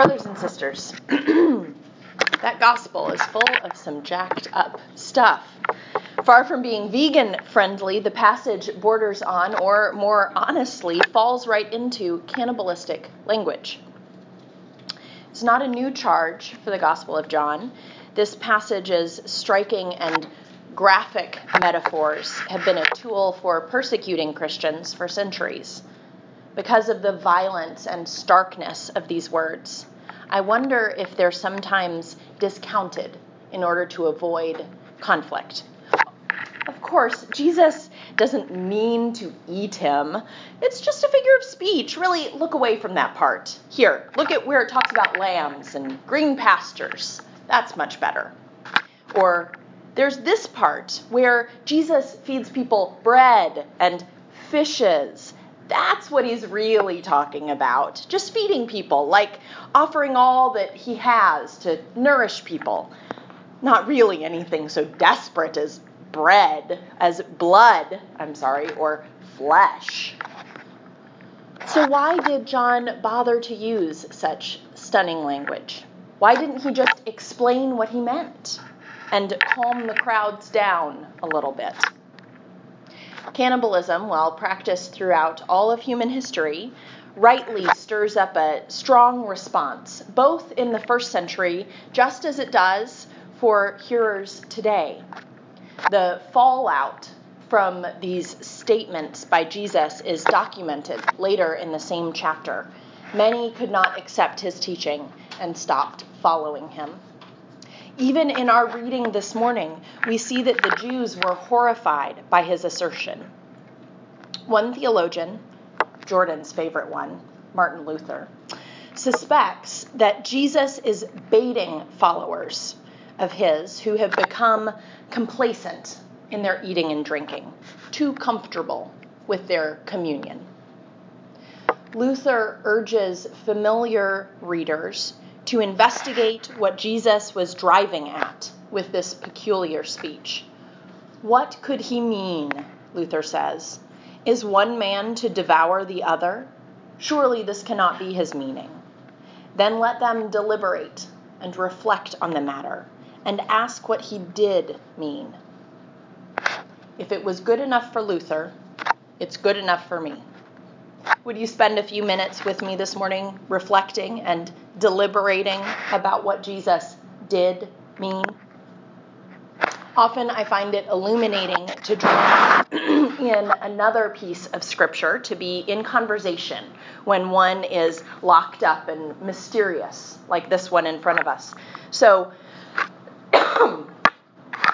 Brothers and sisters, that gospel is full of some jacked up stuff. Far from being vegan friendly, the passage borders on, or more honestly, falls right into cannibalistic language. It's not a new charge for the Gospel of John. This passage's striking and graphic metaphors have been a tool for persecuting Christians for centuries. Because of the violence and starkness of these words, I wonder if they're sometimes discounted in order to avoid conflict. Of course, Jesus doesn't mean to eat him. It's just a figure of speech. Really, look away from that part. Here, look at where it talks about lambs and green pastures. That's much better. Or there's this part where Jesus feeds people bread and fishes that's what he's really talking about. Just feeding people, like offering all that he has to nourish people. Not really anything so desperate as bread, as blood, I'm sorry, or flesh. So, why did John bother to use such stunning language? Why didn't he just explain what he meant and calm the crowds down a little bit? Cannibalism, while practiced throughout all of human history, rightly stirs up a strong response, both in the first century, just as it does for hearers today. The fallout from these statements by Jesus is documented later in the same chapter. Many could not accept his teaching and stopped following him. Even in our reading this morning, we see that the Jews were horrified by his assertion. One theologian, Jordan's favorite one, Martin Luther, suspects that Jesus is baiting followers of his who have become complacent in their eating and drinking, too comfortable with their communion. Luther urges familiar readers to investigate what Jesus was driving at with this peculiar speech. What could he mean, Luther says? Is one man to devour the other? Surely this cannot be his meaning. Then let them deliberate and reflect on the matter and ask what he did mean. If it was good enough for Luther, it's good enough for me. Would you spend a few minutes with me this morning reflecting and deliberating about what Jesus did mean? Often I find it illuminating to draw in another piece of scripture to be in conversation when one is locked up and mysterious, like this one in front of us. So,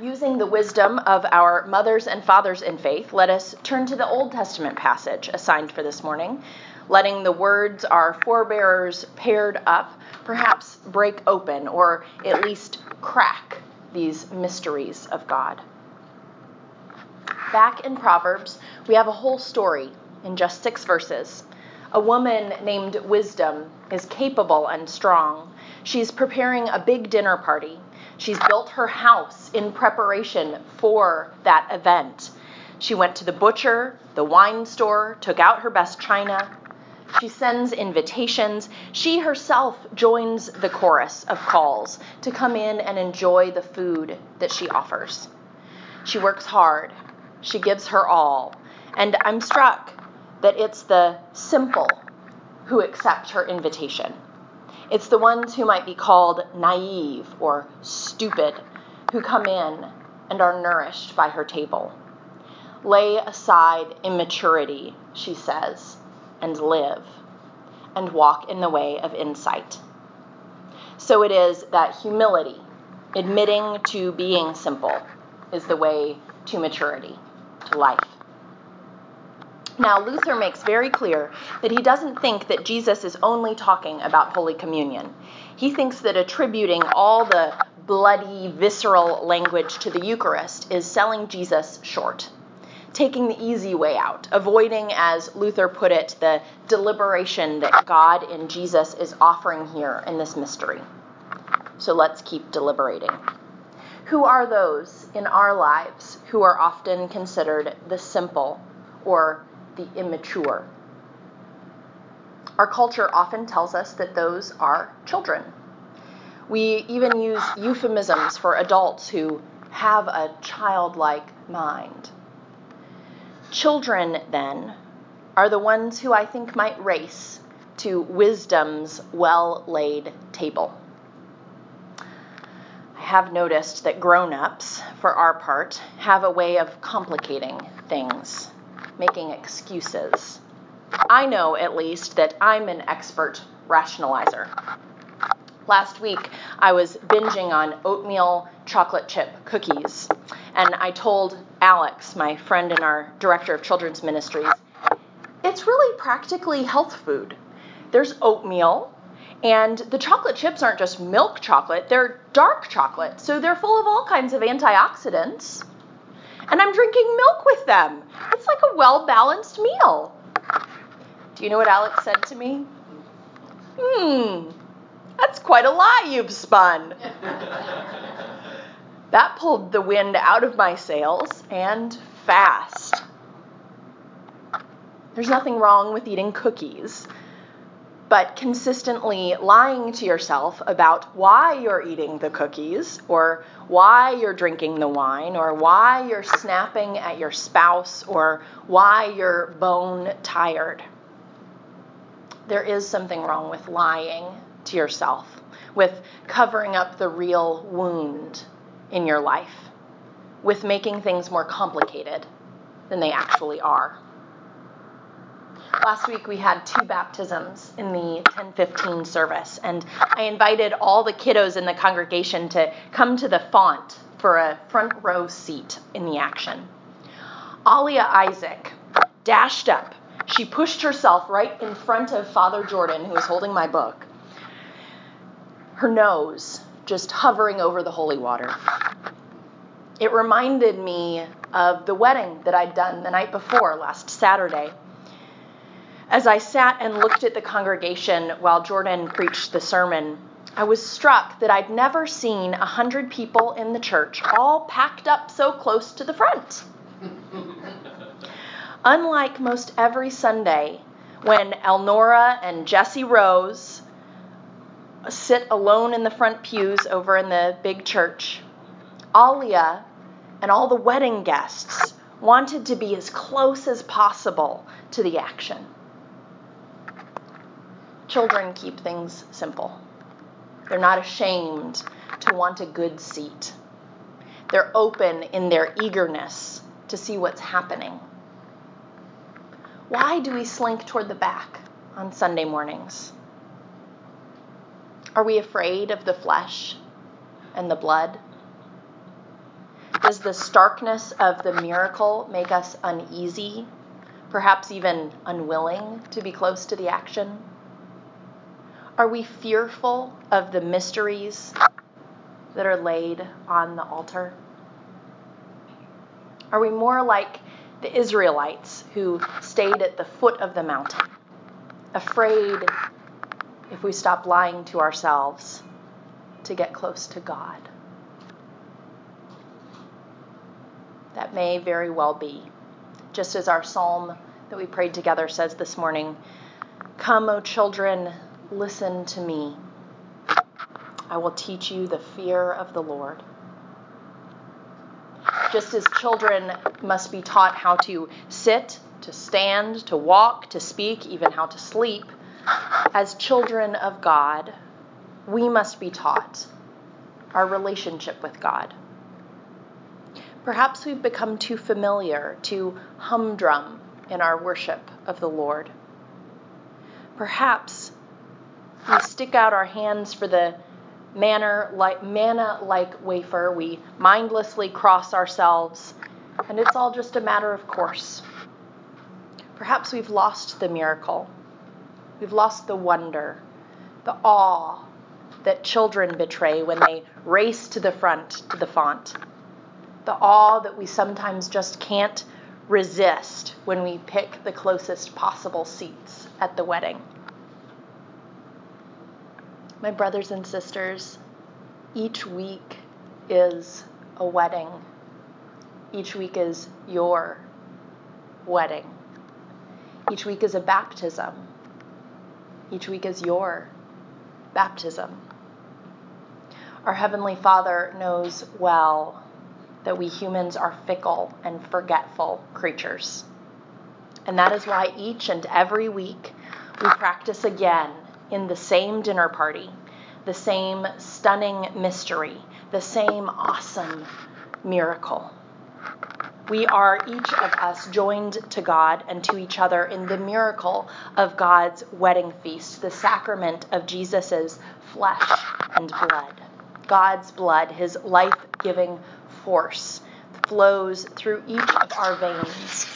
Using the wisdom of our mothers and fathers in faith, let us turn to the Old Testament passage assigned for this morning, letting the words our forebears paired up perhaps break open or at least crack these mysteries of God. Back in Proverbs, we have a whole story in just six verses. A woman named Wisdom is capable and strong. She's preparing a big dinner party She's built her house in preparation for that event. She went to the butcher, the wine store, took out her best china. She sends invitations. She herself joins the chorus of calls to come in and enjoy the food that she offers. She works hard. She gives her all. And I'm struck that it's the simple who accept her invitation. It's the ones who might be called naive or stupid who come in and are nourished by her table. Lay aside immaturity, she says, and live, and walk in the way of insight. So it is that humility, admitting to being simple, is the way to maturity, to life. Now, Luther makes very clear that he doesn't think that Jesus is only talking about Holy Communion. He thinks that attributing all the bloody, visceral language to the Eucharist is selling Jesus short, taking the easy way out, avoiding, as Luther put it, the deliberation that God in Jesus is offering here in this mystery. So let's keep deliberating. Who are those in our lives who are often considered the simple or the immature. Our culture often tells us that those are children. We even use euphemisms for adults who have a childlike mind. Children, then, are the ones who I think might race to wisdom's well laid table. I have noticed that grown ups, for our part, have a way of complicating things, making excuses. I know, at least, that I'm an expert rationalizer. Last week, I was binging on oatmeal chocolate chip cookies, and I told Alex, my friend and our director of children's ministries, it's really practically health food. There's oatmeal, and the chocolate chips aren't just milk chocolate, they're dark chocolate, so they're full of all kinds of antioxidants. And I'm drinking milk with them. It's like a well balanced meal. Do you know what Alex said to me? Hmm, that's quite a lie you've spun. that pulled the wind out of my sails and fast. There's nothing wrong with eating cookies, but consistently lying to yourself about why you're eating the cookies, or why you're drinking the wine, or why you're snapping at your spouse, or why you're bone tired. There is something wrong with lying to yourself, with covering up the real wound in your life, with making things more complicated than they actually are. Last week we had two baptisms in the 1015 service, and I invited all the kiddos in the congregation to come to the font for a front row seat in the action. Alia Isaac dashed up. She pushed herself right in front of Father Jordan, who was holding my book, her nose just hovering over the holy water. It reminded me of the wedding that I'd done the night before, last Saturday. As I sat and looked at the congregation while Jordan preached the sermon, I was struck that I'd never seen a hundred people in the church all packed up so close to the front. Unlike most every Sunday, when Elnora and Jesse Rose sit alone in the front pews over in the big church, Alia and all the wedding guests wanted to be as close as possible to the action. Children keep things simple. They're not ashamed to want a good seat. They're open in their eagerness to see what's happening. Why do we slink toward the back on Sunday mornings? Are we afraid of the flesh and the blood? Does the starkness of the miracle make us uneasy, perhaps even unwilling to be close to the action? Are we fearful of the mysteries that are laid on the altar? Are we more like the Israelites who stayed at the foot of the mountain, afraid if we stop lying to ourselves to get close to God? That may very well be. Just as our psalm that we prayed together says this morning Come, O children, Listen to me. I will teach you the fear of the Lord. Just as children must be taught how to sit, to stand, to walk, to speak, even how to sleep, as children of God, we must be taught our relationship with God. Perhaps we've become too familiar, too humdrum in our worship of the Lord. Perhaps we stick out our hands for the manner like manna like wafer. We mindlessly cross ourselves, and it's all just a matter of course. Perhaps we've lost the miracle. We've lost the wonder, the awe that children betray when they race to the front to the font. The awe that we sometimes just can't resist when we pick the closest possible seats at the wedding. My brothers and sisters, each week is a wedding. Each week is your wedding. Each week is a baptism. Each week is your baptism. Our Heavenly Father knows well that we humans are fickle and forgetful creatures. And that is why each and every week we practice again in the same dinner party, the same stunning mystery, the same awesome miracle. We are each of us joined to God and to each other in the miracle of God's wedding feast, the sacrament of Jesus' flesh and blood. God's blood, his life giving force, flows through each of our veins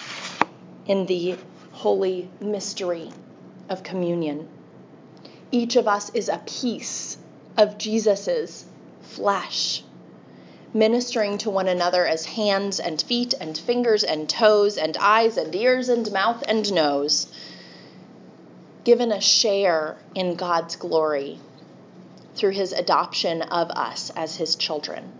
in the holy mystery of communion. Each of us is a piece of Jesus' flesh, ministering to one another as hands and feet and fingers and toes and eyes and ears and mouth and nose, given a share in God's glory through his adoption of us as his children.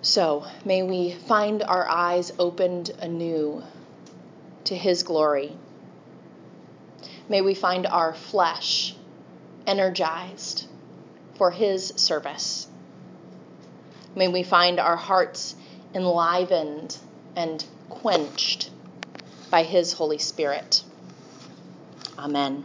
So may we find our eyes opened anew to His glory. May we find our flesh energized for His service. May we find our hearts enlivened and quenched by His Holy Spirit. Amen.